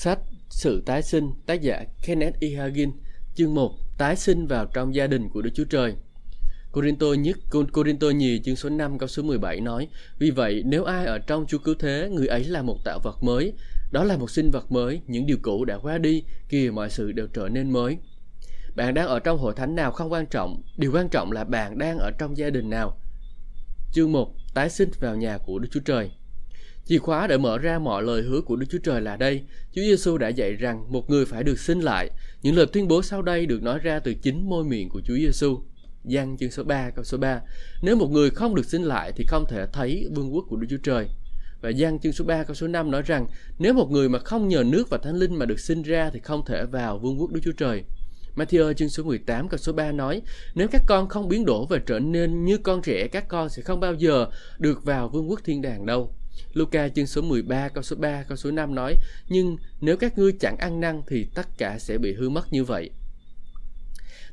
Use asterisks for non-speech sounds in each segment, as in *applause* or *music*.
Sách Sự tái sinh, tác giả Kenneth E. Hagin, chương 1, tái sinh vào trong gia đình của Đức Chúa Trời. Corinto nhất Corinto nhì chương số 5 câu số 17 nói Vì vậy nếu ai ở trong Chúa cứu thế người ấy là một tạo vật mới đó là một sinh vật mới những điều cũ đã qua đi kìa mọi sự đều trở nên mới bạn đang ở trong hội thánh nào không quan trọng điều quan trọng là bạn đang ở trong gia đình nào chương 1 tái sinh vào nhà của Đức Chúa Trời Chìa khóa để mở ra mọi lời hứa của Đức Chúa Trời là đây. Chúa Giêsu đã dạy rằng một người phải được sinh lại. Những lời tuyên bố sau đây được nói ra từ chính môi miệng của Chúa Giêsu. Giăng chương số 3 câu số 3. Nếu một người không được sinh lại thì không thể thấy vương quốc của Đức Chúa Trời. Và Giăng chương số 3 câu số 5 nói rằng, nếu một người mà không nhờ nước và thánh linh mà được sinh ra thì không thể vào vương quốc Đức Chúa Trời. Matthew chương số 18 câu số 3 nói, Nếu các con không biến đổi và trở nên như con trẻ, các con sẽ không bao giờ được vào vương quốc thiên đàng đâu. Luca chương số 13 câu số 3 câu số 5 nói Nhưng nếu các ngươi chẳng ăn năn thì tất cả sẽ bị hư mất như vậy.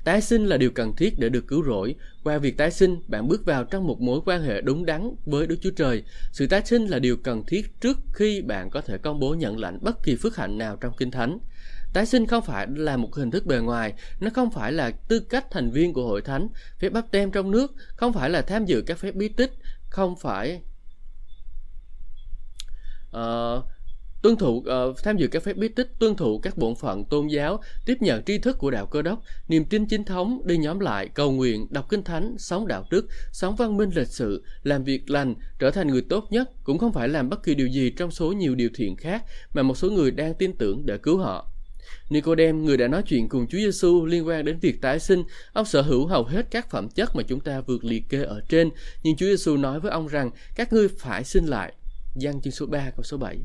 Tái sinh là điều cần thiết để được cứu rỗi. Qua việc tái sinh, bạn bước vào trong một mối quan hệ đúng đắn với Đức Chúa Trời. Sự tái sinh là điều cần thiết trước khi bạn có thể công bố nhận lãnh bất kỳ phước hạnh nào trong Kinh Thánh. Tái sinh không phải là một hình thức bề ngoài, nó không phải là tư cách thành viên của hội thánh, phép bắp tem trong nước, không phải là tham dự các phép bí tích, không phải uh, tuân thủ uh, tham dự các phép bí tích, tuân thủ các bổn phận tôn giáo, tiếp nhận tri thức của đạo cơ đốc, niềm tin chính thống, đi nhóm lại, cầu nguyện, đọc kinh thánh, sống đạo đức, sống văn minh lịch sự, làm việc lành, trở thành người tốt nhất, cũng không phải làm bất kỳ điều gì trong số nhiều điều thiện khác mà một số người đang tin tưởng để cứu họ. Nicodem, người đã nói chuyện cùng Chúa Giêsu liên quan đến việc tái sinh, ông sở hữu hầu hết các phẩm chất mà chúng ta vượt liệt kê ở trên, nhưng Chúa Giêsu nói với ông rằng các ngươi phải sinh lại. Giăng chương số 3 câu số 7.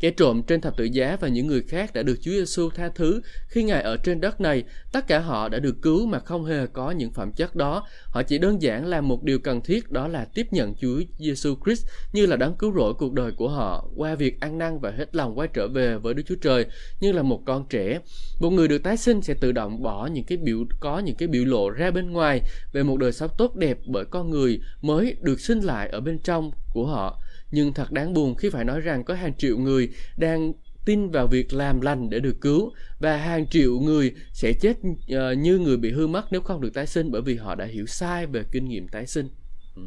Kẻ trộm trên thập tự giá và những người khác đã được Chúa Giêsu tha thứ khi Ngài ở trên đất này. Tất cả họ đã được cứu mà không hề có những phẩm chất đó. Họ chỉ đơn giản làm một điều cần thiết, đó là tiếp nhận Chúa Giêsu Christ như là đấng cứu rỗi cuộc đời của họ, qua việc ăn năn và hết lòng quay trở về với Đức Chúa Trời, như là một con trẻ. Một người được tái sinh sẽ tự động bỏ những cái biểu, có những cái biểu lộ ra bên ngoài về một đời sống tốt đẹp bởi con người mới được sinh lại ở bên trong của họ nhưng thật đáng buồn khi phải nói rằng có hàng triệu người đang tin vào việc làm lành để được cứu và hàng triệu người sẽ chết uh, như người bị hư mất nếu không được tái sinh bởi vì họ đã hiểu sai về kinh nghiệm tái sinh. Ừ.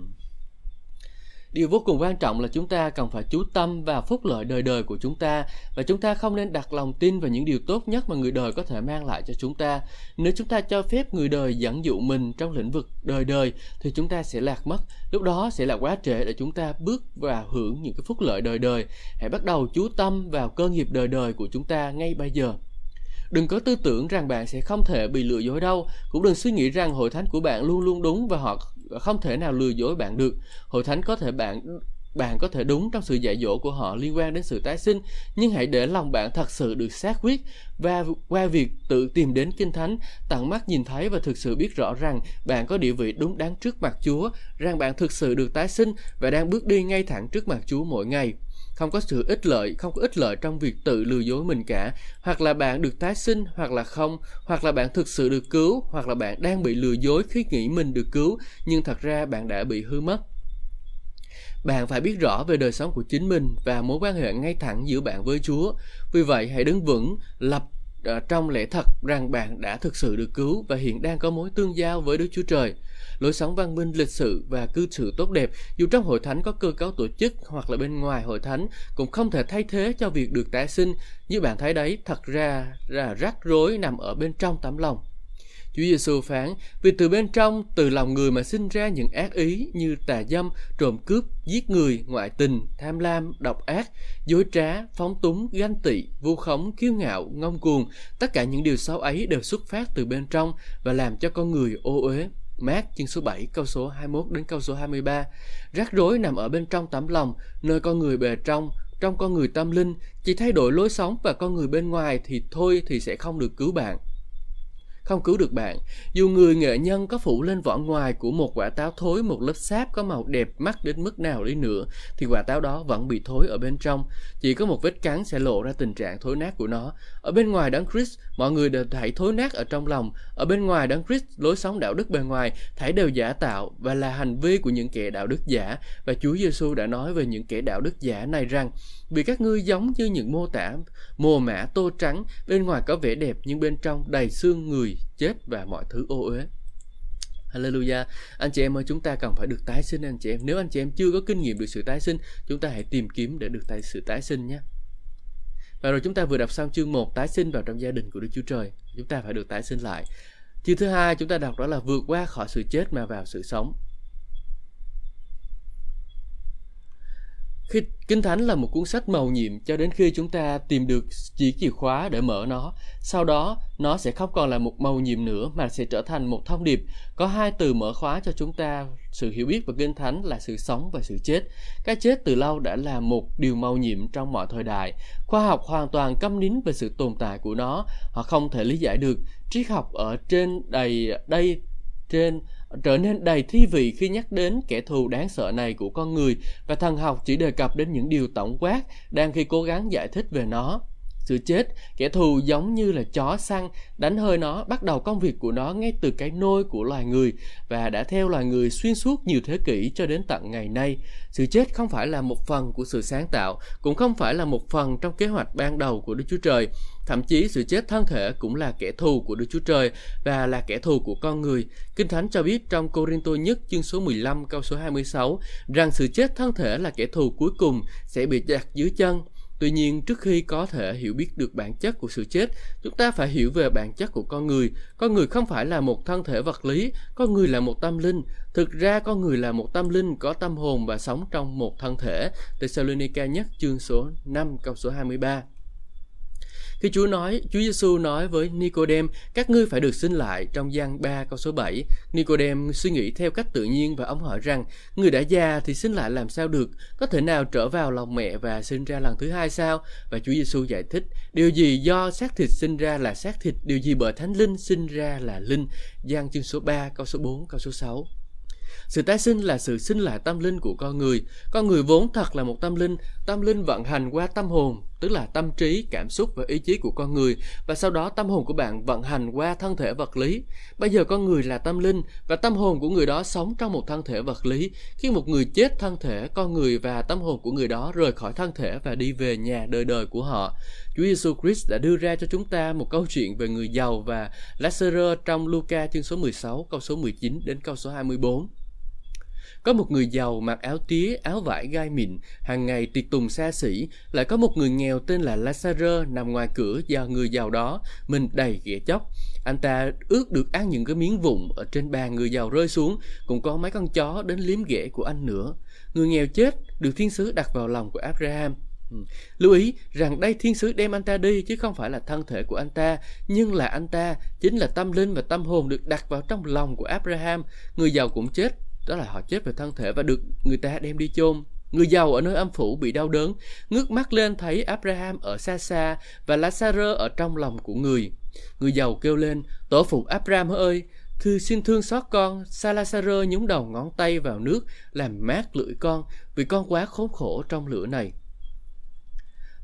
Điều vô cùng quan trọng là chúng ta cần phải chú tâm vào phúc lợi đời đời của chúng ta và chúng ta không nên đặt lòng tin vào những điều tốt nhất mà người đời có thể mang lại cho chúng ta. Nếu chúng ta cho phép người đời dẫn dụ mình trong lĩnh vực đời đời thì chúng ta sẽ lạc mất. Lúc đó sẽ là quá trễ để chúng ta bước vào hưởng những cái phúc lợi đời đời. Hãy bắt đầu chú tâm vào cơ nghiệp đời đời của chúng ta ngay bây giờ. Đừng có tư tưởng rằng bạn sẽ không thể bị lừa dối đâu, cũng đừng suy nghĩ rằng hội thánh của bạn luôn luôn đúng và họ không thể nào lừa dối bạn được. Hội thánh có thể bạn bạn có thể đúng trong sự dạy dỗ của họ liên quan đến sự tái sinh, nhưng hãy để lòng bạn thật sự được xác quyết và qua việc tự tìm đến kinh thánh, tận mắt nhìn thấy và thực sự biết rõ rằng bạn có địa vị đúng đắn trước mặt Chúa, rằng bạn thực sự được tái sinh và đang bước đi ngay thẳng trước mặt Chúa mỗi ngày không có sự ích lợi không có ích lợi trong việc tự lừa dối mình cả. Hoặc là bạn được tái sinh hoặc là không. Hoặc là bạn thực sự được cứu hoặc là bạn đang bị lừa dối khi nghĩ mình được cứu nhưng thật ra bạn đã bị hư mất. Bạn phải biết rõ về đời sống của chính mình và mối quan hệ ngay thẳng giữa bạn với Chúa. Vì vậy, hãy đứng vững, lập Ờ, trong lẽ thật, rằng bạn đã thực sự được cứu và hiện đang có mối tương giao với Đức Chúa Trời. Lối sống văn minh, lịch sự và cư xử tốt đẹp, dù trong hội thánh có cơ cấu tổ chức hoặc là bên ngoài hội thánh, cũng không thể thay thế cho việc được tái sinh. Như bạn thấy đấy, thật ra là rắc rối nằm ở bên trong tấm lòng. Chúa Giêsu phán, vì từ bên trong, từ lòng người mà sinh ra những ác ý như tà dâm, trộm cướp, giết người, ngoại tình, tham lam, độc ác, dối trá, phóng túng, ganh tị, vu khống, kiêu ngạo, ngông cuồng. Tất cả những điều xấu ấy đều xuất phát từ bên trong và làm cho con người ô uế. Mát chương số 7 câu số 21 đến câu số 23 Rắc rối nằm ở bên trong tấm lòng Nơi con người bề trong Trong con người tâm linh Chỉ thay đổi lối sống và con người bên ngoài Thì thôi thì sẽ không được cứu bạn không cứu được bạn. Dù người nghệ nhân có phủ lên vỏ ngoài của một quả táo thối một lớp sáp có màu đẹp mắt đến mức nào đi nữa, thì quả táo đó vẫn bị thối ở bên trong. Chỉ có một vết cắn sẽ lộ ra tình trạng thối nát của nó. Ở bên ngoài đấng Christ, mọi người đều thấy thối nát ở trong lòng. Ở bên ngoài đấng Christ, lối sống đạo đức bề ngoài thấy đều giả tạo và là hành vi của những kẻ đạo đức giả. Và Chúa Giêsu đã nói về những kẻ đạo đức giả này rằng vì các ngươi giống như những mô tả mồ mã tô trắng, bên ngoài có vẻ đẹp nhưng bên trong đầy xương người chết và mọi thứ ô uế. Hallelujah. Anh chị em ơi, chúng ta cần phải được tái sinh anh chị em. Nếu anh chị em chưa có kinh nghiệm được sự tái sinh, chúng ta hãy tìm kiếm để được tái sự tái sinh nhé. Và rồi chúng ta vừa đọc xong chương 1 tái sinh vào trong gia đình của Đức Chúa Trời. Chúng ta phải được tái sinh lại. Chương thứ hai chúng ta đọc đó là vượt qua khỏi sự chết mà vào sự sống. Khi Kinh Thánh là một cuốn sách màu nhiệm cho đến khi chúng ta tìm được chỉ chìa khóa để mở nó. Sau đó, nó sẽ không còn là một màu nhiệm nữa mà sẽ trở thành một thông điệp. Có hai từ mở khóa cho chúng ta sự hiểu biết về Kinh Thánh là sự sống và sự chết. Cái chết từ lâu đã là một điều màu nhiệm trong mọi thời đại. Khoa học hoàn toàn câm nín về sự tồn tại của nó. Họ không thể lý giải được. Triết học ở trên đầy đây trên trở nên đầy thi vị khi nhắc đến kẻ thù đáng sợ này của con người, và thần học chỉ đề cập đến những điều tổng quát đang khi cố gắng giải thích về nó sự chết. Kẻ thù giống như là chó săn, đánh hơi nó, bắt đầu công việc của nó ngay từ cái nôi của loài người và đã theo loài người xuyên suốt nhiều thế kỷ cho đến tận ngày nay. Sự chết không phải là một phần của sự sáng tạo, cũng không phải là một phần trong kế hoạch ban đầu của đức chúa trời. Thậm chí sự chết thân thể cũng là kẻ thù của đức chúa trời và là kẻ thù của con người. Kinh thánh cho biết trong Corinto nhất chương số 15 câu số 26 rằng sự chết thân thể là kẻ thù cuối cùng sẽ bị đặt dưới chân. Tuy nhiên, trước khi có thể hiểu biết được bản chất của sự chết, chúng ta phải hiểu về bản chất của con người. Con người không phải là một thân thể vật lý, con người là một tâm linh. Thực ra, con người là một tâm linh có tâm hồn và sống trong một thân thể. Thessalonica nhất chương số 5 câu số 23. Khi Chúa nói, Chúa Giêsu nói với Nicodem, các ngươi phải được sinh lại trong gian 3 câu số 7. Nicodem suy nghĩ theo cách tự nhiên và ông hỏi rằng, người đã già thì sinh lại làm sao được? Có thể nào trở vào lòng mẹ và sinh ra lần thứ hai sao? Và Chúa Giêsu giải thích, điều gì do xác thịt sinh ra là xác thịt, điều gì bởi Thánh Linh sinh ra là linh. Giang chương số 3 câu số 4 câu số 6. Sự tái sinh là sự sinh lại tâm linh của con người. Con người vốn thật là một tâm linh, tâm linh vận hành qua tâm hồn, tức là tâm trí, cảm xúc và ý chí của con người và sau đó tâm hồn của bạn vận hành qua thân thể vật lý. Bây giờ con người là tâm linh và tâm hồn của người đó sống trong một thân thể vật lý. Khi một người chết thân thể, con người và tâm hồn của người đó rời khỏi thân thể và đi về nhà đời đời của họ. Chúa Giêsu Christ đã đưa ra cho chúng ta một câu chuyện về người giàu và Lazarus trong Luca chương số 16 câu số 19 đến câu số 24. Có một người giàu mặc áo tía, áo vải gai mịn, hàng ngày tiệc tùng xa xỉ, lại có một người nghèo tên là Lazarus nằm ngoài cửa do người giàu đó, mình đầy ghẻ chóc. Anh ta ước được ăn những cái miếng vụn ở trên bàn người giàu rơi xuống, cũng có mấy con chó đến liếm ghẻ của anh nữa. Người nghèo chết được thiên sứ đặt vào lòng của Abraham. Ừ. Lưu ý rằng đây thiên sứ đem anh ta đi chứ không phải là thân thể của anh ta, nhưng là anh ta chính là tâm linh và tâm hồn được đặt vào trong lòng của Abraham. Người giàu cũng chết đó là họ chết về thân thể và được người ta đem đi chôn Người giàu ở nơi âm phủ bị đau đớn, ngước mắt lên thấy Abraham ở xa xa và Lazarus ở trong lòng của người. Người giàu kêu lên, tổ phụ Abraham ơi, thư xin thương xót con, Sa Lazarus nhúng đầu ngón tay vào nước, làm mát lưỡi con, vì con quá khốn khổ trong lửa này.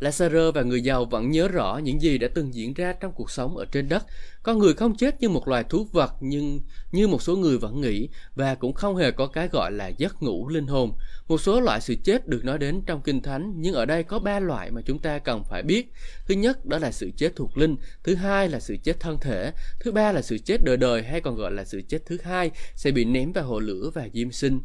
Lazarus và người giàu vẫn nhớ rõ những gì đã từng diễn ra trong cuộc sống ở trên đất. Con người không chết như một loài thú vật nhưng như một số người vẫn nghĩ và cũng không hề có cái gọi là giấc ngủ linh hồn. Một số loại sự chết được nói đến trong Kinh Thánh nhưng ở đây có ba loại mà chúng ta cần phải biết. Thứ nhất đó là sự chết thuộc linh, thứ hai là sự chết thân thể, thứ ba là sự chết đời đời hay còn gọi là sự chết thứ hai sẽ bị ném vào hồ lửa và diêm sinh.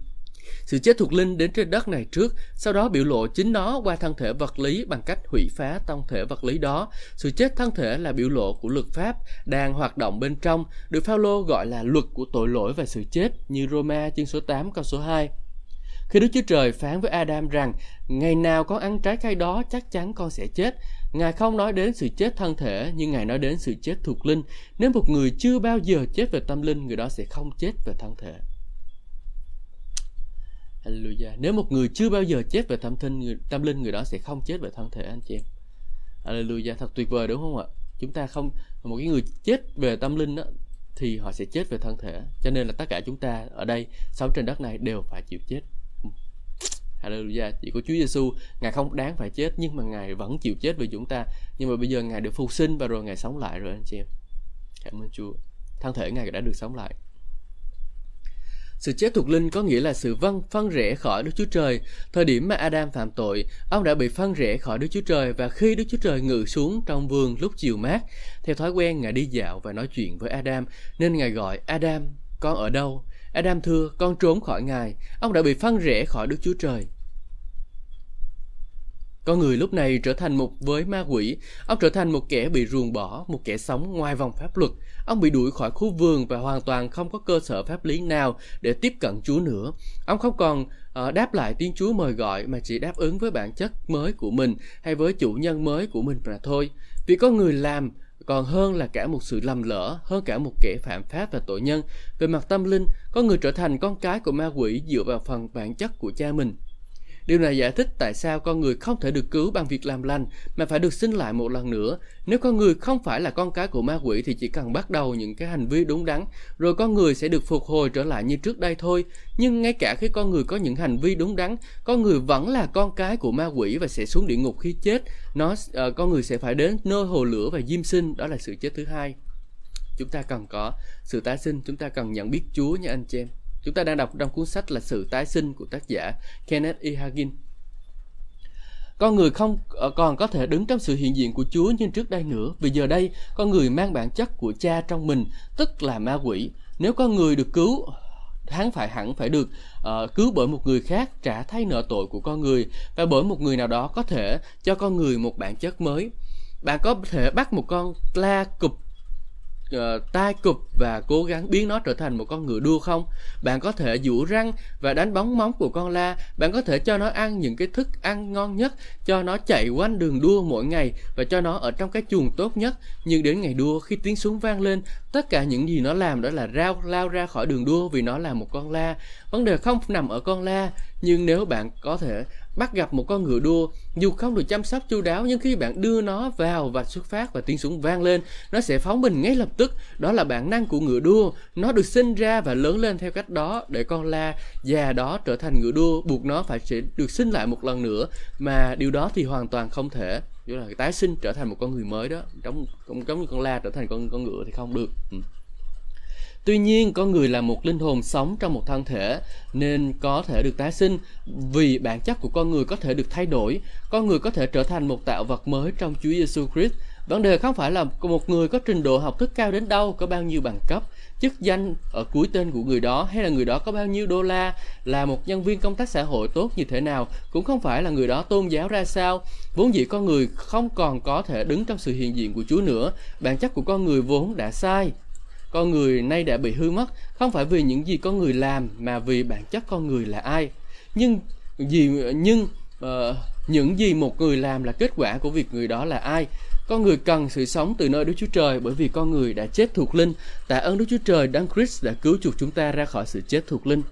Sự chết thuộc linh đến trên đất này trước, sau đó biểu lộ chính nó qua thân thể vật lý bằng cách hủy phá thân thể vật lý đó. Sự chết thân thể là biểu lộ của luật pháp đang hoạt động bên trong, được Phaolô gọi là luật của tội lỗi và sự chết như Roma chương số 8 câu số 2. Khi Đức Chúa Trời phán với Adam rằng ngày nào con ăn trái cây đó chắc chắn con sẽ chết, Ngài không nói đến sự chết thân thể nhưng Ngài nói đến sự chết thuộc linh. Nếu một người chưa bao giờ chết về tâm linh, người đó sẽ không chết về thân thể. Hallelujah. Nếu một người chưa bao giờ chết về tâm linh, người, tâm linh người đó sẽ không chết về thân thể anh chị em. Hallelujah. Thật tuyệt vời đúng không ạ? Chúng ta không một cái người chết về tâm linh đó, thì họ sẽ chết về thân thể. Cho nên là tất cả chúng ta ở đây sống trên đất này đều phải chịu chết. Hallelujah. Chỉ có Chúa Giêsu ngài không đáng phải chết nhưng mà ngài vẫn chịu chết vì chúng ta. Nhưng mà bây giờ ngài được phục sinh và rồi ngài sống lại rồi anh chị em. Cảm ơn Chúa. Thân thể ngài đã được sống lại. Sự chết thuộc linh có nghĩa là sự vâng phân rẽ khỏi Đức Chúa Trời. Thời điểm mà Adam phạm tội, ông đã bị phân rẽ khỏi Đức Chúa Trời và khi Đức Chúa Trời ngự xuống trong vườn lúc chiều mát, theo thói quen Ngài đi dạo và nói chuyện với Adam, nên Ngài gọi Adam, con ở đâu? Adam thưa, con trốn khỏi Ngài. Ông đã bị phân rẽ khỏi Đức Chúa Trời. Con người lúc này trở thành một với ma quỷ, ông trở thành một kẻ bị ruồng bỏ, một kẻ sống ngoài vòng pháp luật. Ông bị đuổi khỏi khu vườn và hoàn toàn không có cơ sở pháp lý nào để tiếp cận Chúa nữa. Ông không còn uh, đáp lại tiếng Chúa mời gọi mà chỉ đáp ứng với bản chất mới của mình hay với chủ nhân mới của mình mà thôi. Vì có người làm còn hơn là cả một sự lầm lỡ, hơn cả một kẻ phạm pháp và tội nhân. Về mặt tâm linh, có người trở thành con cái của ma quỷ dựa vào phần bản chất của cha mình. Điều này giải thích tại sao con người không thể được cứu bằng việc làm lành mà phải được sinh lại một lần nữa. Nếu con người không phải là con cái của ma quỷ thì chỉ cần bắt đầu những cái hành vi đúng đắn, rồi con người sẽ được phục hồi trở lại như trước đây thôi. Nhưng ngay cả khi con người có những hành vi đúng đắn, con người vẫn là con cái của ma quỷ và sẽ xuống địa ngục khi chết. Nó uh, con người sẽ phải đến nơi hồ lửa và diêm sinh, đó là sự chết thứ hai. Chúng ta cần có sự tái sinh, chúng ta cần nhận biết Chúa nha anh chị em. Chúng ta đang đọc trong cuốn sách là Sự tái sinh của tác giả Kenneth E. Hagin. Con người không ờ, còn có thể đứng trong sự hiện diện của Chúa như trước đây nữa. Vì giờ đây, con người mang bản chất của cha trong mình, tức là ma quỷ. Nếu con người được cứu, hắn phải hẳn phải được uh, cứu bởi một người khác trả thay nợ tội của con người và bởi một người nào đó có thể cho con người một bản chất mới. Bạn có thể bắt một con la cụp uh, tai cụp và cố gắng biến nó trở thành một con ngựa đua không? Bạn có thể dụ răng và đánh bóng móng của con la. Bạn có thể cho nó ăn những cái thức ăn ngon nhất, cho nó chạy quanh đường đua mỗi ngày và cho nó ở trong cái chuồng tốt nhất. Nhưng đến ngày đua khi tiếng súng vang lên, tất cả những gì nó làm đó là rao lao ra khỏi đường đua vì nó là một con la. Vấn đề không nằm ở con la, nhưng nếu bạn có thể bắt gặp một con ngựa đua dù không được chăm sóc chu đáo nhưng khi bạn đưa nó vào và xuất phát và tiếng súng vang lên nó sẽ phóng mình ngay lập tức. Đó là bản năng của ngựa đua. Nó được sinh ra và lớn lên theo cách đó để con la già đó trở thành ngựa đua buộc nó phải sẽ được sinh lại một lần nữa. Mà điều đó thì hoàn toàn không thể. Như là tái sinh trở thành một con người mới đó. Giống giống như con la trở thành con con ngựa thì không được. Ừ. Tuy nhiên, con người là một linh hồn sống trong một thân thể nên có thể được tái sinh vì bản chất của con người có thể được thay đổi. Con người có thể trở thành một tạo vật mới trong Chúa Giêsu Christ. Vấn đề không phải là một người có trình độ học thức cao đến đâu, có bao nhiêu bằng cấp, chức danh ở cuối tên của người đó hay là người đó có bao nhiêu đô la, là một nhân viên công tác xã hội tốt như thế nào, cũng không phải là người đó tôn giáo ra sao. Vốn dĩ con người không còn có thể đứng trong sự hiện diện của Chúa nữa. Bản chất của con người vốn đã sai con người nay đã bị hư mất không phải vì những gì con người làm mà vì bản chất con người là ai nhưng gì nhưng uh, những gì một người làm là kết quả của việc người đó là ai con người cần sự sống từ nơi Đức Chúa Trời bởi vì con người đã chết thuộc linh. Tạ ơn Đức Chúa Trời Đấng Christ đã cứu chuộc chúng ta ra khỏi sự chết thuộc linh.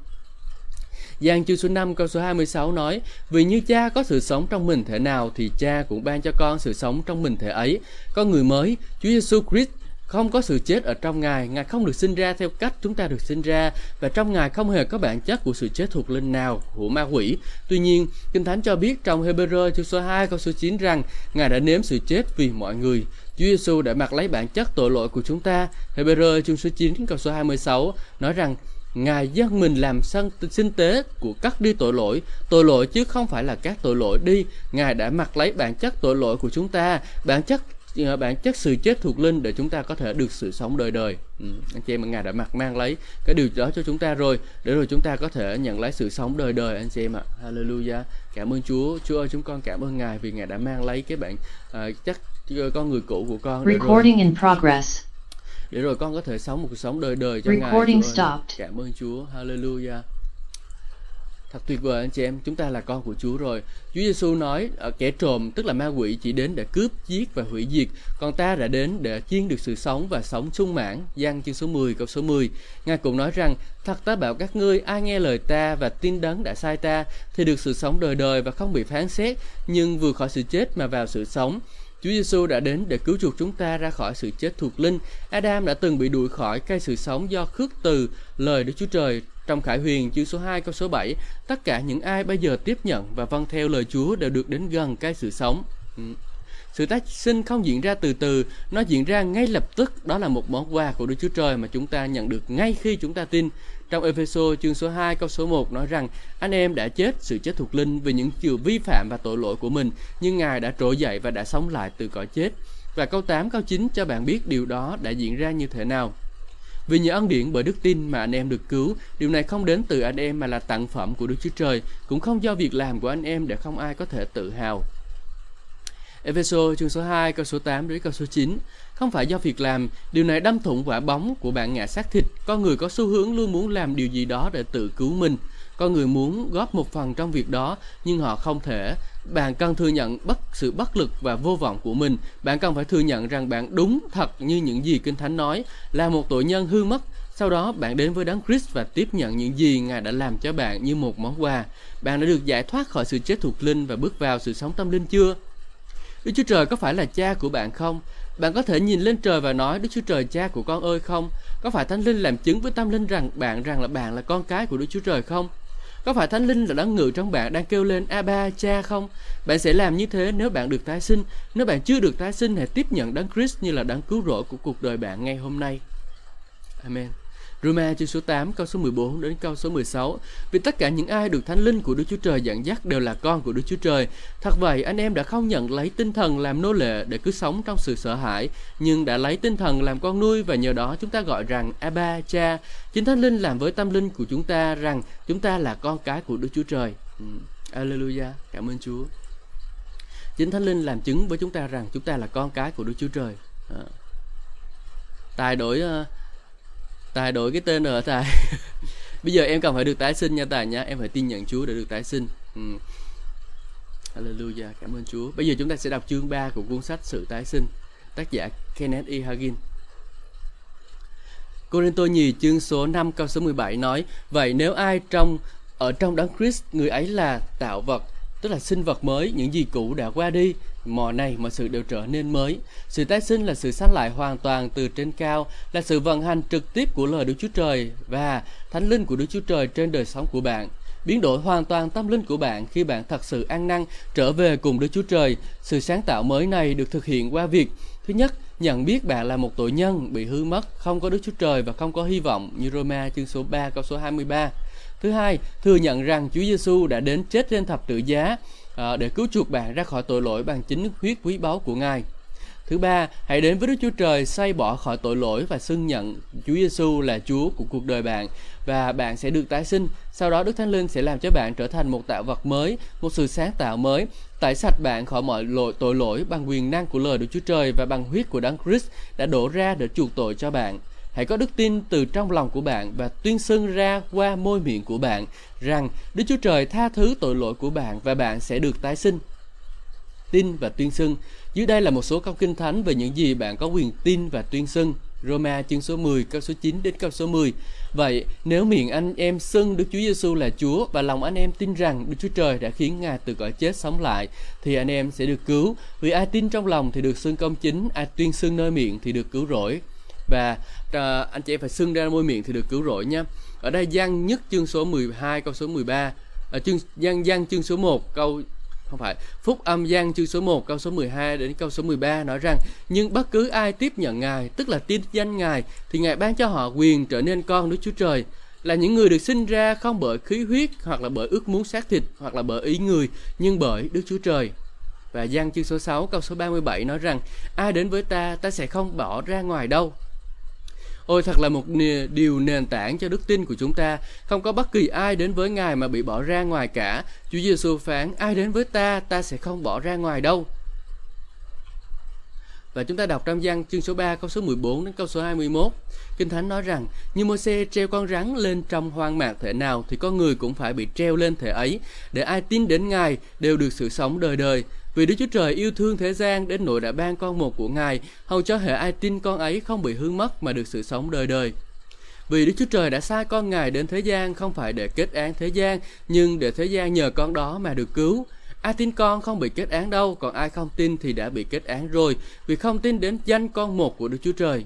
Giang chương số 5 câu số 26 nói Vì như cha có sự sống trong mình thể nào thì cha cũng ban cho con sự sống trong mình thể ấy. Con người mới, Chúa Giêsu Christ không có sự chết ở trong Ngài, Ngài không được sinh ra theo cách chúng ta được sinh ra và trong Ngài không hề có bản chất của sự chết thuộc linh nào của ma quỷ. Tuy nhiên, Kinh Thánh cho biết trong Hebrew chương số 2 câu số 9 rằng Ngài đã nếm sự chết vì mọi người. Chúa Giêsu đã mặc lấy bản chất tội lỗi của chúng ta. Hebrew chương số 9 câu số 26 nói rằng Ngài dân mình làm sân sinh tế của các đi tội lỗi, tội lỗi chứ không phải là các tội lỗi đi. Ngài đã mặc lấy bản chất tội lỗi của chúng ta, bản chất bản chất sự chết thuộc linh để chúng ta có thể được sự sống đời đời. Ừ, anh chị em ngài đã mặc mang lấy cái điều đó cho chúng ta rồi để rồi chúng ta có thể nhận lấy sự sống đời đời anh chị em ạ. Hallelujah. Cảm ơn chúa. Chúa ơi chúng con cảm ơn ngài vì ngài đã mang lấy cái bản uh, chất con người cũ của con để Recording rồi, in progress. để rồi con có thể sống một cuộc sống đời đời cho Recording ngài ơi. cảm ơn chúa. Hallelujah Thật tuyệt vời anh chị em, chúng ta là con của Chúa rồi. Chúa Giêsu nói ờ, kẻ trộm tức là ma quỷ chỉ đến để cướp, giết và hủy diệt, còn ta đã đến để chiên được sự sống và sống sung mãn. Giăng chương số 10 câu số 10. Ngài cũng nói rằng, thật ta bảo các ngươi ai nghe lời ta và tin đấng đã sai ta thì được sự sống đời đời và không bị phán xét, nhưng vừa khỏi sự chết mà vào sự sống. Chúa Giêsu đã đến để cứu chuộc chúng ta ra khỏi sự chết thuộc linh. Adam đã từng bị đuổi khỏi cây sự sống do khước từ lời Đức Chúa Trời trong Khải Huyền chương số 2 câu số 7, tất cả những ai bây giờ tiếp nhận và vâng theo lời Chúa đều được đến gần cái sự sống. Ừ. Sự tái sinh không diễn ra từ từ, nó diễn ra ngay lập tức. Đó là một món quà của Đức Chúa Trời mà chúng ta nhận được ngay khi chúng ta tin. Trong Epheso chương số 2 câu số 1 nói rằng anh em đã chết sự chết thuộc linh vì những điều vi phạm và tội lỗi của mình, nhưng Ngài đã trỗi dậy và đã sống lại từ cõi chết. Và câu 8 câu 9 cho bạn biết điều đó đã diễn ra như thế nào. Vì nhờ ân điển bởi đức tin mà anh em được cứu, điều này không đến từ anh em mà là tặng phẩm của Đức Chúa Trời, cũng không do việc làm của anh em để không ai có thể tự hào. Ephesos chương số 2 câu số 8 đến câu số 9 Không phải do việc làm, điều này đâm thủng quả bóng của bạn ngã xác thịt. Con người có xu hướng luôn muốn làm điều gì đó để tự cứu mình. Con người muốn góp một phần trong việc đó, nhưng họ không thể. Bạn cần thừa nhận bất sự bất lực và vô vọng của mình. Bạn cần phải thừa nhận rằng bạn đúng thật như những gì Kinh Thánh nói, là một tội nhân hư mất. Sau đó bạn đến với Đấng Christ và tiếp nhận những gì Ngài đã làm cho bạn như một món quà. Bạn đã được giải thoát khỏi sự chết thuộc linh và bước vào sự sống tâm linh chưa? Đức Chúa Trời có phải là cha của bạn không? Bạn có thể nhìn lên trời và nói Đức Chúa Trời cha của con ơi không? Có phải Thánh Linh làm chứng với tâm linh rằng bạn rằng là bạn là con cái của Đức Chúa Trời không? Có phải Thánh Linh là đấng ngự trong bạn đang kêu lên A ba cha không? Bạn sẽ làm như thế nếu bạn được tái sinh. Nếu bạn chưa được tái sinh, hãy tiếp nhận đấng Christ như là đấng cứu rỗi của cuộc đời bạn ngay hôm nay. Amen. Roma chương số 8 câu số 14 đến câu số 16 Vì tất cả những ai được thánh linh của Đức Chúa Trời dẫn dắt đều là con của Đức Chúa Trời Thật vậy anh em đã không nhận lấy tinh thần làm nô lệ để cứ sống trong sự sợ hãi Nhưng đã lấy tinh thần làm con nuôi và nhờ đó chúng ta gọi rằng Abba cha Chính thánh linh làm với tâm linh của chúng ta rằng chúng ta là con cái của Đức Chúa Trời ừ. Alleluia, cảm ơn Chúa Chính Thánh Linh làm chứng với chúng ta rằng chúng ta là con cái của Đức Chúa Trời. À. Tài đổi uh, tài đổi cái tên ở tài. *laughs* Bây giờ em cần phải được tái sinh nha, tài nhá. Em phải tin nhận chúa để được tái sinh. Ừ. Hallelujah, cảm ơn chúa. Bây giờ chúng ta sẽ đọc chương 3 của cuốn sách sự tái sinh, tác giả Kenneth E. Hagin. Corinto nhì chương số 5 câu số 17 nói, Vậy nếu ai trong, ở trong đấng Christ, người ấy là tạo vật, tức là sinh vật mới, những gì cũ đã qua đi mọi này mọi sự đều trở nên mới sự tái sinh là sự sanh lại hoàn toàn từ trên cao là sự vận hành trực tiếp của lời Đức Chúa Trời và thánh linh của Đức Chúa Trời trên đời sống của bạn biến đổi hoàn toàn tâm linh của bạn khi bạn thật sự an năn trở về cùng Đức Chúa Trời. Sự sáng tạo mới này được thực hiện qua việc thứ nhất nhận biết bạn là một tội nhân bị hư mất, không có Đức Chúa Trời và không có hy vọng như Roma chương số 3 câu số 23. Thứ hai, thừa nhận rằng Chúa Giêsu đã đến chết trên thập tự giá à, để cứu chuộc bạn ra khỏi tội lỗi bằng chính huyết quý báu của Ngài. Thứ ba, hãy đến với Đức Chúa Trời say bỏ khỏi tội lỗi và xưng nhận Chúa Giêsu là Chúa của cuộc đời bạn và bạn sẽ được tái sinh. Sau đó Đức Thánh Linh sẽ làm cho bạn trở thành một tạo vật mới, một sự sáng tạo mới, tẩy sạch bạn khỏi mọi lỗi tội lỗi bằng quyền năng của lời Đức Chúa Trời và bằng huyết của Đấng Christ đã đổ ra để chuộc tội cho bạn. Hãy có đức tin từ trong lòng của bạn và tuyên xưng ra qua môi miệng của bạn rằng Đức Chúa Trời tha thứ tội lỗi của bạn và bạn sẽ được tái sinh. Tin và tuyên xưng. Dưới đây là một số câu kinh thánh về những gì bạn có quyền tin và tuyên xưng. Roma chương số 10 câu số 9 đến câu số 10. Vậy nếu miệng anh em xưng Đức Chúa Giêsu là Chúa và lòng anh em tin rằng Đức Chúa Trời đã khiến Ngài từ cõi chết sống lại thì anh em sẽ được cứu. Vì ai tin trong lòng thì được xưng công chính, ai tuyên xưng nơi miệng thì được cứu rỗi và uh, anh chị em phải xưng ra môi miệng thì được cứu rỗi nha ở đây gian nhất chương số 12 câu số 13 ở ờ, chương gian gian chương số 1 câu không phải phúc âm gian chương số 1 câu số 12 đến câu số 13 nói rằng nhưng bất cứ ai tiếp nhận ngài tức là tin danh ngài thì ngài ban cho họ quyền trở nên con Đức Chúa Trời. Là những người được sinh ra không bởi khí huyết hoặc là bởi ước muốn xác thịt hoặc là bởi ý người nhưng bởi Đức Chúa Trời. Và gian chương số 6 câu số 37 nói rằng ai đến với ta ta sẽ không bỏ ra ngoài đâu. Ôi thật là một điều nền tảng cho đức tin của chúng ta. Không có bất kỳ ai đến với Ngài mà bị bỏ ra ngoài cả. Chúa Giêsu phán, ai đến với ta, ta sẽ không bỏ ra ngoài đâu. Và chúng ta đọc trong văn chương số 3 câu số 14 đến câu số 21. Kinh Thánh nói rằng, như Môi-se treo con rắn lên trong hoang mạc thể nào thì con người cũng phải bị treo lên thể ấy, để ai tin đến Ngài đều được sự sống đời đời. Vì Đức Chúa Trời yêu thương thế gian đến nỗi đã ban con một của Ngài, hầu cho hệ ai tin con ấy không bị hư mất mà được sự sống đời đời. Vì Đức Chúa Trời đã sai con Ngài đến thế gian không phải để kết án thế gian, nhưng để thế gian nhờ con đó mà được cứu. Ai tin con không bị kết án đâu, còn ai không tin thì đã bị kết án rồi, vì không tin đến danh con một của Đức Chúa Trời.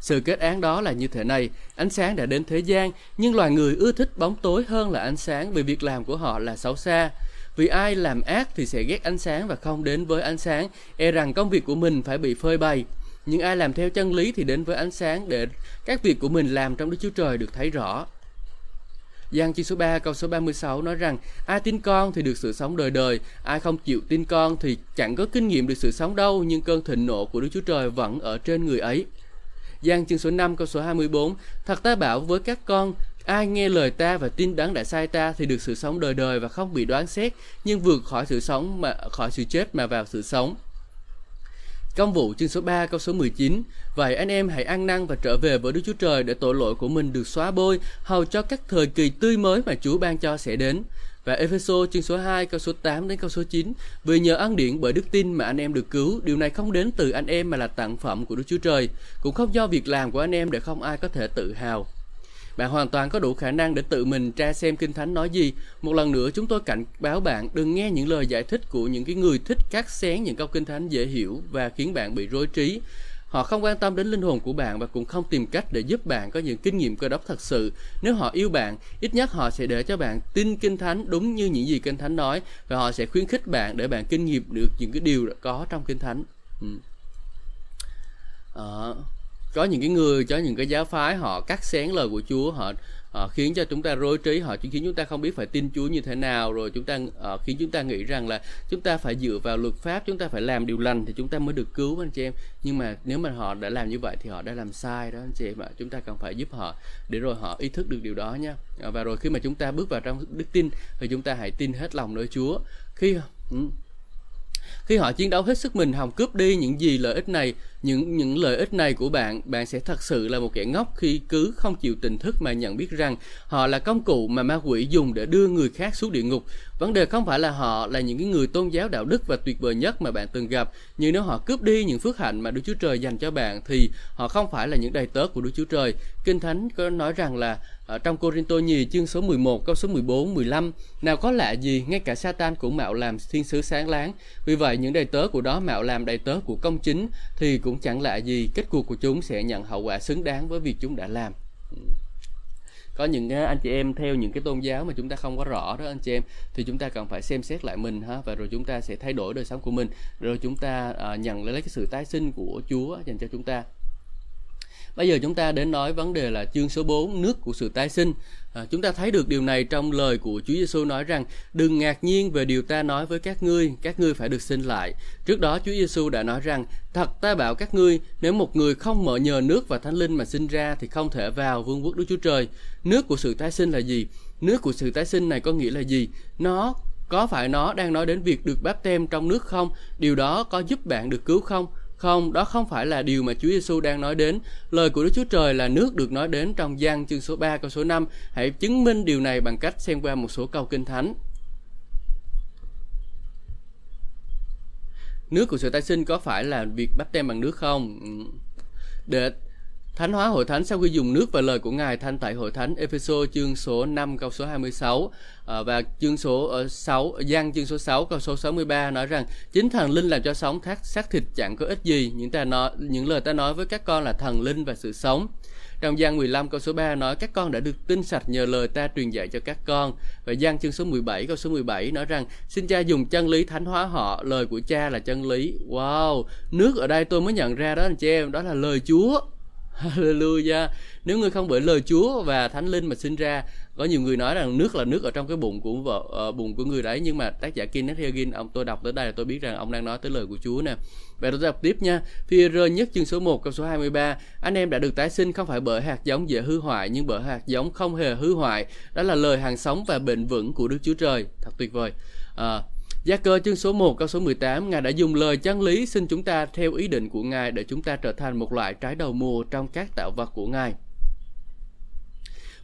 Sự kết án đó là như thế này, ánh sáng đã đến thế gian, nhưng loài người ưa thích bóng tối hơn là ánh sáng vì việc làm của họ là xấu xa. Vì ai làm ác thì sẽ ghét ánh sáng và không đến với ánh sáng, e rằng công việc của mình phải bị phơi bày. Nhưng ai làm theo chân lý thì đến với ánh sáng để các việc của mình làm trong Đức Chúa Trời được thấy rõ. Giăng chương số 3 câu số 36 nói rằng ai tin con thì được sự sống đời đời, ai không chịu tin con thì chẳng có kinh nghiệm được sự sống đâu, nhưng cơn thịnh nộ của Đức Chúa Trời vẫn ở trên người ấy. Giăng chương số 5 câu số 24 Thật ta bảo với các con Ai nghe lời ta và tin đấng đã sai ta thì được sự sống đời đời và không bị đoán xét, nhưng vượt khỏi sự sống mà khỏi sự chết mà vào sự sống. Công vụ chương số 3 câu số 19 Vậy anh em hãy ăn năn và trở về với Đức Chúa Trời để tội lỗi của mình được xóa bôi hầu cho các thời kỳ tươi mới mà Chúa ban cho sẽ đến. Và Epheso chương số 2 câu số 8 đến câu số 9 Vì nhờ ân điển bởi đức tin mà anh em được cứu Điều này không đến từ anh em mà là tặng phẩm của Đức Chúa Trời Cũng không do việc làm của anh em để không ai có thể tự hào bạn hoàn toàn có đủ khả năng để tự mình tra xem kinh thánh nói gì. Một lần nữa chúng tôi cảnh báo bạn đừng nghe những lời giải thích của những cái người thích cắt xén những câu kinh thánh dễ hiểu và khiến bạn bị rối trí. Họ không quan tâm đến linh hồn của bạn và cũng không tìm cách để giúp bạn có những kinh nghiệm cơ đốc thật sự. Nếu họ yêu bạn, ít nhất họ sẽ để cho bạn tin kinh thánh đúng như những gì kinh thánh nói và họ sẽ khuyến khích bạn để bạn kinh nghiệm được những cái điều có trong kinh thánh. Ừ. À, có những cái người, có những cái giáo phái họ cắt xén lời của Chúa, họ họ khiến cho chúng ta rối trí, họ khiến chúng ta không biết phải tin Chúa như thế nào, rồi chúng ta họ khiến chúng ta nghĩ rằng là chúng ta phải dựa vào luật pháp, chúng ta phải làm điều lành thì chúng ta mới được cứu, anh chị em. Nhưng mà nếu mà họ đã làm như vậy thì họ đã làm sai đó, anh chị em ạ. Chúng ta cần phải giúp họ để rồi họ ý thức được điều đó nha. Ờ, và rồi khi mà chúng ta bước vào trong đức tin thì chúng ta hãy tin hết lòng nơi Chúa. Khi ừ, khi họ chiến đấu hết sức mình, hòng cướp đi những gì lợi ích này những những lợi ích này của bạn bạn sẽ thật sự là một kẻ ngốc khi cứ không chịu tỉnh thức mà nhận biết rằng họ là công cụ mà ma quỷ dùng để đưa người khác xuống địa ngục. Vấn đề không phải là họ là những người tôn giáo đạo đức và tuyệt vời nhất mà bạn từng gặp, nhưng nếu họ cướp đi những phước hạnh mà Đức Chúa Trời dành cho bạn thì họ không phải là những đầy tớ của Đức Chúa Trời. Kinh Thánh có nói rằng là ở trong Corinto nhì chương số 11 câu số 14 15 nào có lạ gì, ngay cả Satan cũng mạo làm thiên sứ sáng láng. Vì vậy những đầy tớ của đó mạo làm đầy tớ của công chính thì cũng chẳng lạ gì kết cuộc của chúng sẽ nhận hậu quả xứng đáng với việc chúng đã làm. Ừ. Có những anh chị em theo những cái tôn giáo mà chúng ta không có rõ đó anh chị em thì chúng ta cần phải xem xét lại mình ha và rồi chúng ta sẽ thay đổi đời sống của mình rồi chúng ta uh, nhận lấy cái sự tái sinh của Chúa dành cho chúng ta. Bây giờ chúng ta đến nói vấn đề là chương số 4 nước của sự tái sinh. À, chúng ta thấy được điều này trong lời của Chúa Giêsu nói rằng đừng ngạc nhiên về điều ta nói với các ngươi, các ngươi phải được sinh lại. Trước đó Chúa Giêsu đã nói rằng thật ta bảo các ngươi, nếu một người không mở nhờ nước và thánh linh mà sinh ra thì không thể vào vương quốc Đức Chúa Trời. Nước của sự tái sinh là gì? Nước của sự tái sinh này có nghĩa là gì? Nó có phải nó đang nói đến việc được báp tem trong nước không? Điều đó có giúp bạn được cứu không? Không, đó không phải là điều mà Chúa Giêsu đang nói đến. Lời của Đức Chúa Trời là nước được nói đến trong gian chương số 3 câu số 5. Hãy chứng minh điều này bằng cách xem qua một số câu kinh thánh. Nước của sự tái sinh có phải là việc bắt tem bằng nước không? Ừ. Để Thánh hóa hội thánh sau khi dùng nước và lời của Ngài thanh tại hội thánh Epheso chương số 5 câu số 26 à, và chương số 6 ờ, gian chương số 6 câu số 63 nói rằng chính thần linh làm cho sống thác xác thịt chẳng có ích gì những ta nói những lời ta nói với các con là thần linh và sự sống trong gian 15 câu số 3 nói các con đã được tinh sạch nhờ lời ta truyền dạy cho các con. Và gian chương số 17 câu số 17 nói rằng xin cha dùng chân lý thánh hóa họ, lời của cha là chân lý. Wow, nước ở đây tôi mới nhận ra đó anh chị em, đó là lời Chúa. Hallelujah. Nếu ngươi không bởi lời Chúa và Thánh Linh mà sinh ra, có nhiều người nói rằng nước là nước ở trong cái bụng của vợ uh, bụng của người đấy nhưng mà tác giả Kenneth Hagin ông tôi đọc tới đây là tôi biết rằng ông đang nói tới lời của Chúa nè. Và tôi đọc tiếp nha. Phi rơ nhất chương số 1 câu số 23, anh em đã được tái sinh không phải bởi hạt giống dễ hư hoại nhưng bởi hạt giống không hề hư hoại. Đó là lời hàng sống và bền vững của Đức Chúa Trời. Thật tuyệt vời. À, Gia cơ chương số 1 câu số 18 Ngài đã dùng lời chân lý xin chúng ta theo ý định của Ngài để chúng ta trở thành một loại trái đầu mùa trong các tạo vật của Ngài.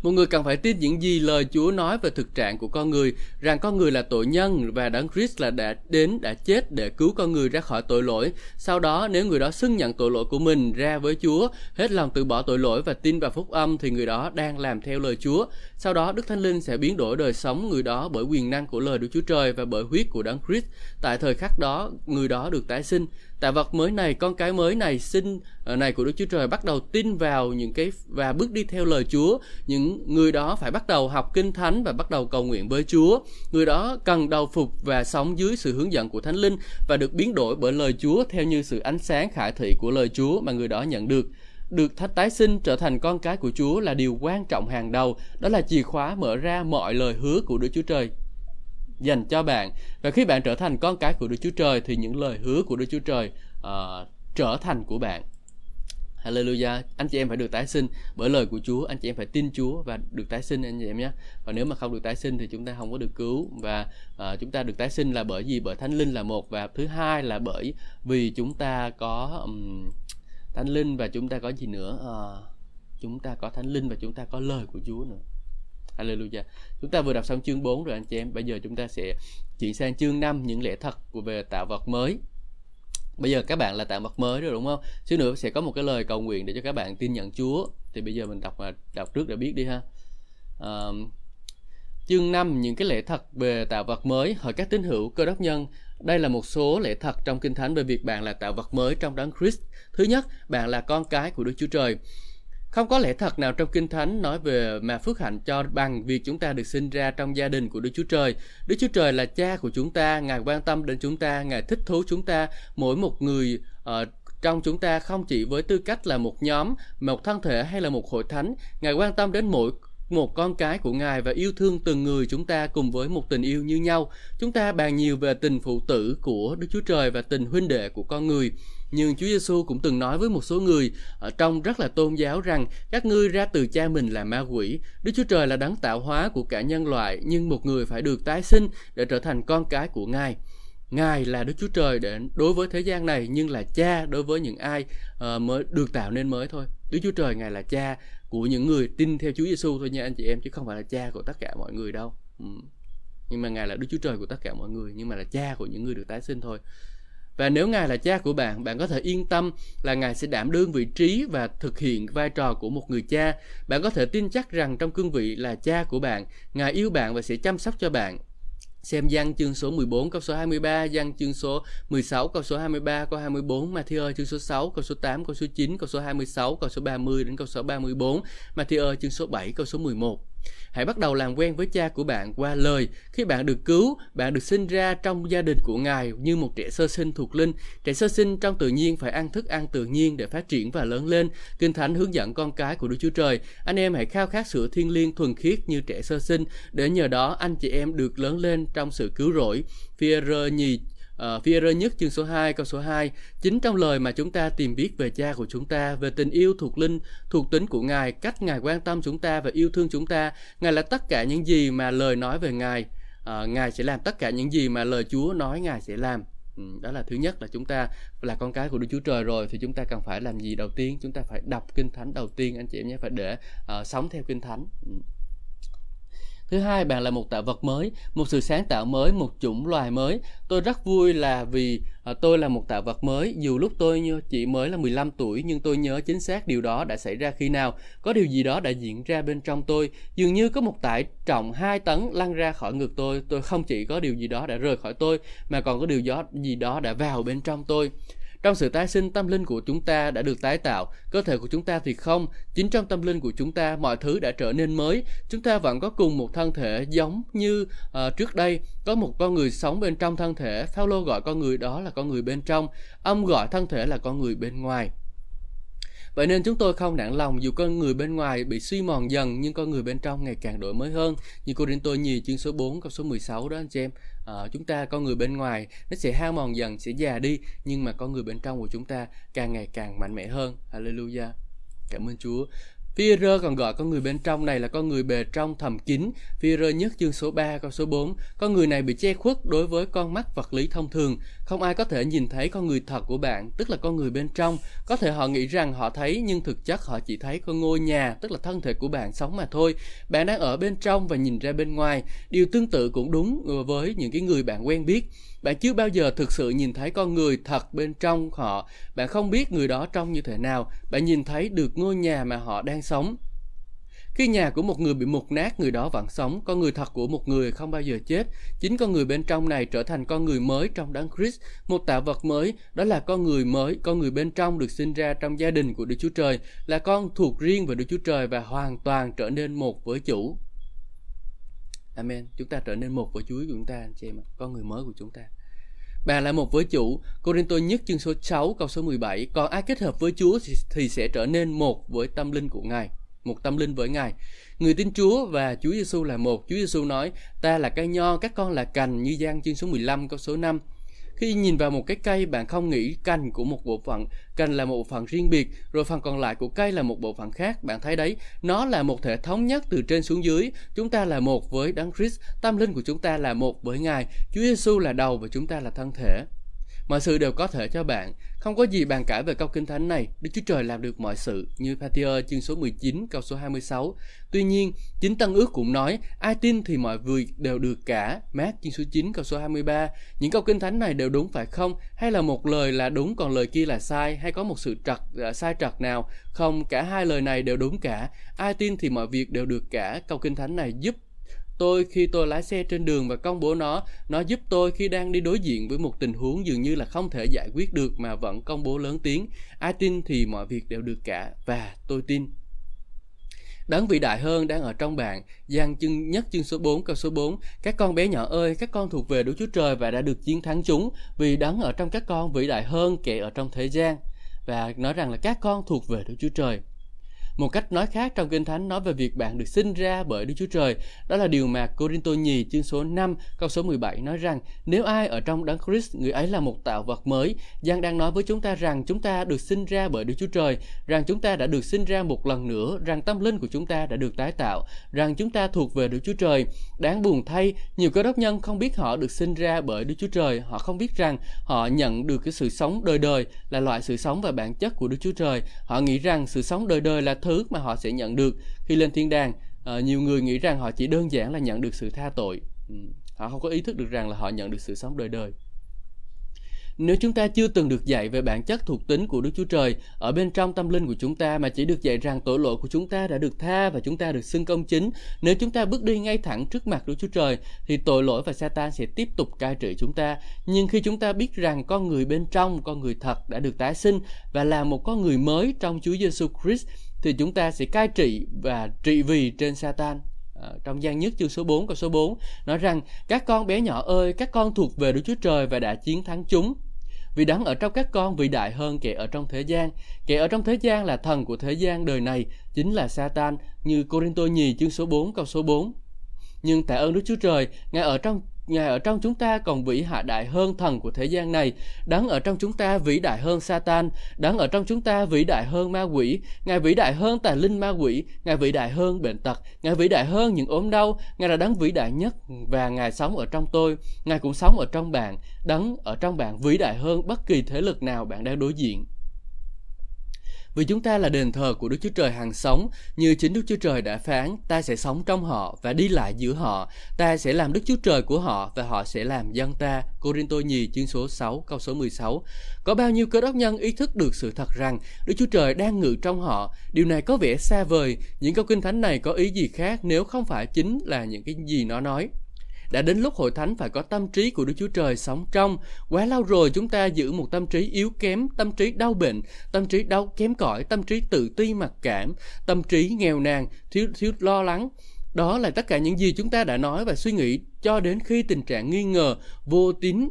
Một người cần phải tin những gì lời Chúa nói về thực trạng của con người, rằng con người là tội nhân và Đấng Christ là đã đến đã chết để cứu con người ra khỏi tội lỗi. Sau đó nếu người đó xưng nhận tội lỗi của mình ra với Chúa, hết lòng từ bỏ tội lỗi và tin vào phúc âm thì người đó đang làm theo lời Chúa. Sau đó Đức Thánh Linh sẽ biến đổi đời sống người đó bởi quyền năng của lời Đức Chúa Trời và bởi huyết của Đấng Christ. Tại thời khắc đó, người đó được tái sinh tạo vật mới này con cái mới này sinh ờ, này của Đức Chúa Trời bắt đầu tin vào những cái và bước đi theo lời Chúa. Những người đó phải bắt đầu học kinh thánh và bắt đầu cầu nguyện với Chúa. Người đó cần đầu phục và sống dưới sự hướng dẫn của Thánh Linh và được biến đổi bởi lời Chúa theo như sự ánh sáng khải thị của lời Chúa mà người đó nhận được. Được thách tái sinh trở thành con cái của Chúa là điều quan trọng hàng đầu, đó là chìa khóa mở ra mọi lời hứa của Đức Chúa Trời dành cho bạn. Và khi bạn trở thành con cái của Đức Chúa Trời thì những lời hứa của Đức Chúa Trời uh, trở thành của bạn. Hallelujah. Anh chị em phải được tái sinh bởi lời của Chúa, anh chị em phải tin Chúa và được tái sinh anh chị em nhé. Và nếu mà không được tái sinh thì chúng ta không có được cứu và uh, chúng ta được tái sinh là bởi gì? Bởi Thánh Linh là một và thứ hai là bởi vì chúng ta có um, thánh linh và chúng ta có gì nữa Uh, chúng ta có thánh linh và chúng ta có lời của Chúa nữa Hallelujah. Chúng ta vừa đọc xong chương 4 rồi anh chị em. Bây giờ chúng ta sẽ chuyển sang chương 5 những lẽ thật của về tạo vật mới. Bây giờ các bạn là tạo vật mới rồi đúng không? Xíu nữa sẽ có một cái lời cầu nguyện để cho các bạn tin nhận Chúa. Thì bây giờ mình đọc à, đọc trước để biết đi ha. À, chương 5 những cái lẽ thật về tạo vật mới hỏi các tín hữu cơ đốc nhân đây là một số lẽ thật trong Kinh Thánh về việc bạn là tạo vật mới trong đấng Christ. Thứ nhất, bạn là con cái của Đức Chúa Trời. Không có lẽ thật nào trong Kinh Thánh nói về mà phước hạnh cho bằng việc chúng ta được sinh ra trong gia đình của Đức Chúa Trời. Đức Chúa Trời là cha của chúng ta, Ngài quan tâm đến chúng ta, Ngài thích thú chúng ta, mỗi một người uh, trong chúng ta không chỉ với tư cách là một nhóm, một thân thể hay là một hội thánh, Ngài quan tâm đến mỗi một con cái của Ngài và yêu thương từng người chúng ta cùng với một tình yêu như nhau. Chúng ta bàn nhiều về tình phụ tử của Đức Chúa Trời và tình huynh đệ của con người. Nhưng Chúa Giêsu cũng từng nói với một số người ở trong rất là tôn giáo rằng các ngươi ra từ cha mình là ma quỷ. Đức Chúa Trời là đấng tạo hóa của cả nhân loại, nhưng một người phải được tái sinh để trở thành con cái của Ngài. Ngài là Đức Chúa Trời để đối với thế gian này nhưng là cha đối với những ai uh, mới được tạo nên mới thôi. Đức Chúa Trời Ngài là cha của những người tin theo Chúa Giêsu thôi nha anh chị em chứ không phải là cha của tất cả mọi người đâu. Ừ. Nhưng mà Ngài là Đức Chúa Trời của tất cả mọi người nhưng mà là cha của những người được tái sinh thôi. Và nếu Ngài là cha của bạn, bạn có thể yên tâm là Ngài sẽ đảm đương vị trí và thực hiện vai trò của một người cha. Bạn có thể tin chắc rằng trong cương vị là cha của bạn, Ngài yêu bạn và sẽ chăm sóc cho bạn. Xem văn chương số 14 câu số 23, văn chương số 16 câu số 23 câu 24, Matthew chương số 6 câu số 8 câu số 9 câu số 26 câu số 30 đến câu số 34, Matthew chương số 7 câu số 11. Hãy bắt đầu làm quen với cha của bạn qua lời. Khi bạn được cứu, bạn được sinh ra trong gia đình của Ngài như một trẻ sơ sinh thuộc linh. Trẻ sơ sinh trong tự nhiên phải ăn thức ăn tự nhiên để phát triển và lớn lên. Kinh Thánh hướng dẫn con cái của Đức Chúa Trời. Anh em hãy khao khát sữa thiên liêng thuần khiết như trẻ sơ sinh để nhờ đó anh chị em được lớn lên trong sự cứu rỗi. Phi-e-rơ nhì Ờ, uh, phi rơ nhất chương số 2 câu số 2 chính trong lời mà chúng ta tìm biết về cha của chúng ta về tình yêu thuộc linh thuộc tính của ngài cách ngài quan tâm chúng ta và yêu thương chúng ta ngài là tất cả những gì mà lời nói về ngài. Uh, ngài sẽ làm tất cả những gì mà lời chúa nói ngài sẽ làm. Ừ, đó là thứ nhất là chúng ta là con cái của Đức Chúa Trời rồi thì chúng ta cần phải làm gì đầu tiên? Chúng ta phải đọc kinh thánh đầu tiên anh chị em nhé phải để uh, sống theo kinh thánh. Ừ. Thứ hai, bạn là một tạo vật mới, một sự sáng tạo mới, một chủng loài mới. Tôi rất vui là vì à, tôi là một tạo vật mới, dù lúc tôi như chỉ mới là 15 tuổi nhưng tôi nhớ chính xác điều đó đã xảy ra khi nào. Có điều gì đó đã diễn ra bên trong tôi, dường như có một tải trọng 2 tấn lăn ra khỏi ngực tôi. Tôi không chỉ có điều gì đó đã rời khỏi tôi mà còn có điều gì đó đã vào bên trong tôi. Trong sự tái sinh tâm linh của chúng ta đã được tái tạo, cơ thể của chúng ta thì không. Chính trong tâm linh của chúng ta mọi thứ đã trở nên mới. Chúng ta vẫn có cùng một thân thể giống như uh, trước đây. Có một con người sống bên trong thân thể. Phaolô gọi con người đó là con người bên trong. Ông gọi thân thể là con người bên ngoài. Vậy nên chúng tôi không nản lòng dù con người bên ngoài bị suy mòn dần nhưng con người bên trong ngày càng đổi mới hơn. Như cô tôi nhì chương số 4 câu số 16 đó anh chị em. À, chúng ta con người bên ngoài nó sẽ hao mòn dần, sẽ già đi nhưng mà con người bên trong của chúng ta càng ngày càng mạnh mẽ hơn. Hallelujah. Cảm ơn Chúa. Phi-rơ còn gọi con người bên trong này là con người bề trong thầm kín. Phi-rơ nhất chương số 3 câu số 4. Con người này bị che khuất đối với con mắt vật lý thông thường. Không ai có thể nhìn thấy con người thật của bạn, tức là con người bên trong. Có thể họ nghĩ rằng họ thấy nhưng thực chất họ chỉ thấy con ngôi nhà, tức là thân thể của bạn sống mà thôi. Bạn đang ở bên trong và nhìn ra bên ngoài. Điều tương tự cũng đúng với những cái người bạn quen biết bạn chưa bao giờ thực sự nhìn thấy con người thật bên trong họ bạn không biết người đó trông như thế nào bạn nhìn thấy được ngôi nhà mà họ đang sống Khi nhà của một người bị mục nát, người đó vẫn sống. Con người thật của một người không bao giờ chết. Chính con người bên trong này trở thành con người mới trong đấng Christ, một tạo vật mới. Đó là con người mới, con người bên trong được sinh ra trong gia đình của Đức Chúa Trời, là con thuộc riêng về Đức Chúa Trời và hoàn toàn trở nên một với chủ. Amen. Chúng ta trở nên một với Chúa của chúng ta, anh chị em, con người mới của chúng ta. Bà là một với chủ. Corinto nhất chương số 6 câu số 17. Còn ai kết hợp với Chúa thì, sẽ trở nên một với tâm linh của Ngài. Một tâm linh với Ngài. Người tin Chúa và Chúa Giêsu là một. Chúa Giêsu nói, ta là cây nho, các con là cành như giang chương số 15 câu số 5. Khi nhìn vào một cái cây, bạn không nghĩ cành của một bộ phận, cành là một bộ phận riêng biệt, rồi phần còn lại của cây là một bộ phận khác. Bạn thấy đấy, nó là một thể thống nhất từ trên xuống dưới. Chúng ta là một với Đấng Christ, tâm linh của chúng ta là một với Ngài. Chúa Giêsu là đầu và chúng ta là thân thể. Mọi sự đều có thể cho bạn. Không có gì bàn cãi về câu kinh thánh này. Đức Chúa Trời làm được mọi sự như Matthew chương số 19 câu số 26. Tuy nhiên, chính Tân ước cũng nói, ai tin thì mọi việc đều được cả. Mát chương số 9 câu số 23. Những câu kinh thánh này đều đúng phải không? Hay là một lời là đúng còn lời kia là sai? Hay có một sự trật uh, sai trật nào? Không, cả hai lời này đều đúng cả. Ai tin thì mọi việc đều được cả. Câu kinh thánh này giúp tôi khi tôi lái xe trên đường và công bố nó nó giúp tôi khi đang đi đối diện với một tình huống dường như là không thể giải quyết được mà vẫn công bố lớn tiếng ai tin thì mọi việc đều được cả và tôi tin Đấng vĩ đại hơn đang ở trong bạn. giang chương nhất chương số 4 câu số 4. Các con bé nhỏ ơi, các con thuộc về Đức Chúa Trời và đã được chiến thắng chúng, vì đấng ở trong các con vĩ đại hơn kẻ ở trong thế gian. Và nói rằng là các con thuộc về Đức Chúa Trời. Một cách nói khác trong Kinh Thánh nói về việc bạn được sinh ra bởi Đức Chúa Trời. Đó là điều mà Corinto nhì chương số 5 câu số 17 nói rằng nếu ai ở trong Đấng Christ, người ấy là một tạo vật mới. Giang đang nói với chúng ta rằng chúng ta được sinh ra bởi Đức Chúa Trời, rằng chúng ta đã được sinh ra một lần nữa, rằng tâm linh của chúng ta đã được tái tạo, rằng chúng ta thuộc về Đức Chúa Trời. Đáng buồn thay, nhiều cơ đốc nhân không biết họ được sinh ra bởi Đức Chúa Trời, họ không biết rằng họ nhận được cái sự sống đời đời là loại sự sống và bản chất của Đức Chúa Trời. Họ nghĩ rằng sự sống đời đời là thứ mà họ sẽ nhận được khi lên thiên đàng à, nhiều người nghĩ rằng họ chỉ đơn giản là nhận được sự tha tội ừ. họ không có ý thức được rằng là họ nhận được sự sống đời đời nếu chúng ta chưa từng được dạy về bản chất thuộc tính của Đức Chúa Trời ở bên trong tâm linh của chúng ta mà chỉ được dạy rằng tội lỗi của chúng ta đã được tha và chúng ta được xưng công chính, nếu chúng ta bước đi ngay thẳng trước mặt Đức Chúa Trời thì tội lỗi và Satan sẽ tiếp tục cai trị chúng ta. Nhưng khi chúng ta biết rằng con người bên trong, con người thật đã được tái sinh và là một con người mới trong Chúa Giêsu Christ thì chúng ta sẽ cai trị và trị vì trên Satan. À, trong gian nhất chương số 4 câu số 4 nói rằng các con bé nhỏ ơi các con thuộc về Đức Chúa Trời và đã chiến thắng chúng. Vì đấng ở trong các con vĩ đại hơn kẻ ở trong thế gian. Kẻ ở trong thế gian là thần của thế gian đời này chính là Satan. Như Corinto nhì chương số 4 câu số 4 nhưng tạ ơn Đức Chúa Trời Ngài ở trong Ngài ở trong chúng ta còn vĩ hạ đại hơn thần của thế gian này, đấng ở trong chúng ta vĩ đại hơn Satan, đấng ở trong chúng ta vĩ đại hơn ma quỷ, Ngài vĩ đại hơn tà linh ma quỷ, Ngài vĩ đại hơn bệnh tật, Ngài vĩ đại hơn những ốm đau, Ngài là đấng vĩ đại nhất và Ngài sống ở trong tôi, Ngài cũng sống ở trong bạn, đấng ở trong bạn vĩ đại hơn bất kỳ thế lực nào bạn đang đối diện. Vì chúng ta là đền thờ của Đức Chúa Trời hàng sống, như chính Đức Chúa Trời đã phán, ta sẽ sống trong họ và đi lại giữa họ, ta sẽ làm Đức Chúa Trời của họ và họ sẽ làm dân ta. Cô-rin-tô nhì chương số 6 câu số 16. Có bao nhiêu cơ đốc nhân ý thức được sự thật rằng Đức Chúa Trời đang ngự trong họ. Điều này có vẻ xa vời, những câu kinh thánh này có ý gì khác nếu không phải chính là những cái gì nó nói. Đã đến lúc hội thánh phải có tâm trí của Đức Chúa Trời sống trong. Quá lâu rồi chúng ta giữ một tâm trí yếu kém, tâm trí đau bệnh, tâm trí đau kém cỏi, tâm trí tự ti mặc cảm, tâm trí nghèo nàn, thiếu thiếu lo lắng. Đó là tất cả những gì chúng ta đã nói và suy nghĩ cho đến khi tình trạng nghi ngờ, vô tín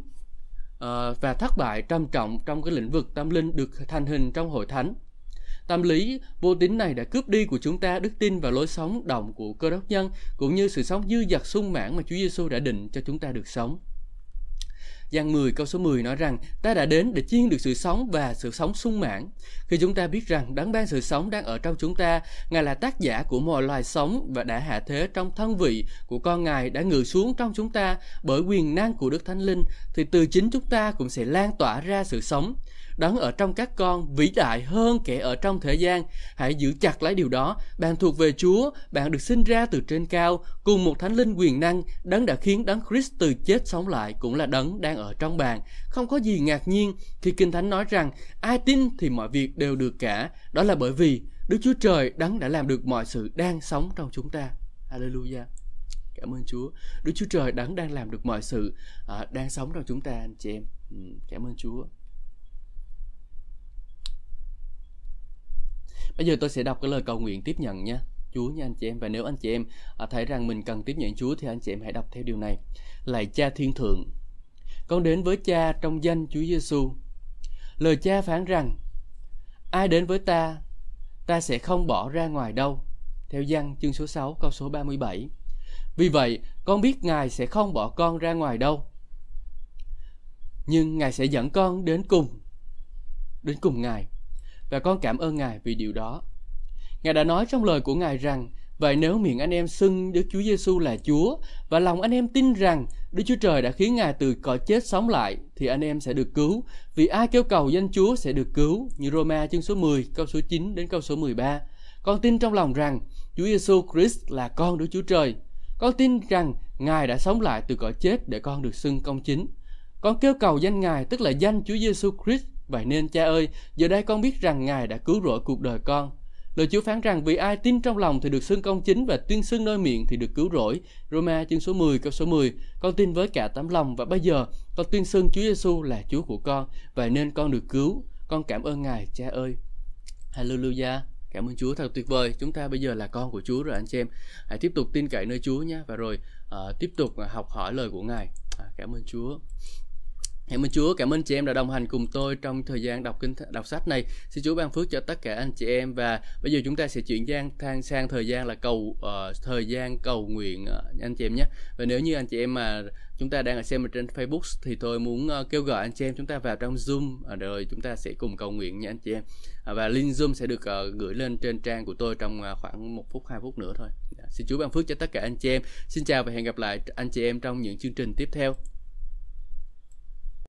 ờ, và thất bại trầm trọng trong cái lĩnh vực tâm linh được thành hình trong hội thánh. Tâm lý vô tín này đã cướp đi của chúng ta đức tin và lối sống động của cơ đốc nhân cũng như sự sống dư dật sung mãn mà Chúa Giêsu đã định cho chúng ta được sống. Giăng 10 câu số 10 nói rằng ta đã đến để chiên được sự sống và sự sống sung mãn. Khi chúng ta biết rằng đấng ban sự sống đang ở trong chúng ta, Ngài là tác giả của mọi loài sống và đã hạ thế trong thân vị của con Ngài đã ngự xuống trong chúng ta bởi quyền năng của Đức Thánh Linh, thì từ chính chúng ta cũng sẽ lan tỏa ra sự sống đấng ở trong các con vĩ đại hơn kẻ ở trong thế gian. Hãy giữ chặt lấy điều đó. Bạn thuộc về Chúa, bạn được sinh ra từ trên cao, cùng một thánh linh quyền năng, đấng đã khiến đấng Christ từ chết sống lại cũng là đấng đang ở trong bạn. Không có gì ngạc nhiên khi Kinh Thánh nói rằng ai tin thì mọi việc đều được cả. Đó là bởi vì Đức Chúa Trời đấng đã làm được mọi sự đang sống trong chúng ta. Hallelujah. Cảm ơn Chúa. Đức Chúa Trời đấng đang làm được mọi sự à, đang sống trong chúng ta anh chị em. Ừ, cảm ơn Chúa. Bây giờ tôi sẽ đọc cái lời cầu nguyện tiếp nhận nha. Chúa nha anh chị em và nếu anh chị em à, thấy rằng mình cần tiếp nhận Chúa thì anh chị em hãy đọc theo điều này. Lạy Cha Thiên Thượng, con đến với Cha trong danh Chúa Giêsu. Lời Cha phán rằng, ai đến với ta, ta sẽ không bỏ ra ngoài đâu. Theo văn chương số 6 câu số 37. Vì vậy, con biết Ngài sẽ không bỏ con ra ngoài đâu. Nhưng Ngài sẽ dẫn con đến cùng, đến cùng Ngài. Và con cảm ơn Ngài vì điều đó. Ngài đã nói trong lời của Ngài rằng, vậy nếu miệng anh em xưng Đức Chúa Giêsu là Chúa và lòng anh em tin rằng Đức Chúa Trời đã khiến Ngài từ cõi chết sống lại thì anh em sẽ được cứu. Vì ai kêu cầu danh Chúa sẽ được cứu. Như Roma chương số 10 câu số 9 đến câu số 13. Con tin trong lòng rằng Chúa Giêsu Christ là con Đức Chúa Trời. Con tin rằng Ngài đã sống lại từ cõi chết để con được xưng công chính. Con kêu cầu danh Ngài tức là danh Chúa Giêsu Christ. Vậy nên cha ơi, giờ đây con biết rằng Ngài đã cứu rỗi cuộc đời con Lời Chúa phán rằng vì ai tin trong lòng thì được xưng công chính và tuyên xưng nơi miệng thì được cứu rỗi. Roma chương số 10 câu số 10. Con tin với cả tấm lòng và bây giờ con tuyên xưng Chúa Giêsu là Chúa của con vậy nên con được cứu. Con cảm ơn Ngài, Cha ơi. Hallelujah. Cảm ơn Chúa thật tuyệt vời. Chúng ta bây giờ là con của Chúa rồi anh chị em. Hãy tiếp tục tin cậy nơi Chúa nhé và rồi uh, tiếp tục học hỏi lời của Ngài. À, cảm ơn Chúa. Dạ, cảm ơn Chúa, cảm ơn chị em đã đồng hành cùng tôi trong thời gian đọc kinh đọc sách này. Xin Chúa ban phước cho tất cả anh chị em và bây giờ chúng ta sẽ chuyển gian thang sang thời gian là cầu uh, thời gian cầu nguyện uh, anh chị em nhé. Và nếu như anh chị em mà chúng ta đang ở xem ở trên Facebook thì tôi muốn uh, kêu gọi anh chị em chúng ta vào trong Zoom uh, rồi chúng ta sẽ cùng cầu nguyện nha anh chị em. Uh, và link Zoom sẽ được uh, gửi lên trên trang của tôi trong uh, khoảng một phút hai phút nữa thôi. Uh, xin Chúa ban phước cho tất cả anh chị em. Xin chào và hẹn gặp lại anh chị em trong những chương trình tiếp theo.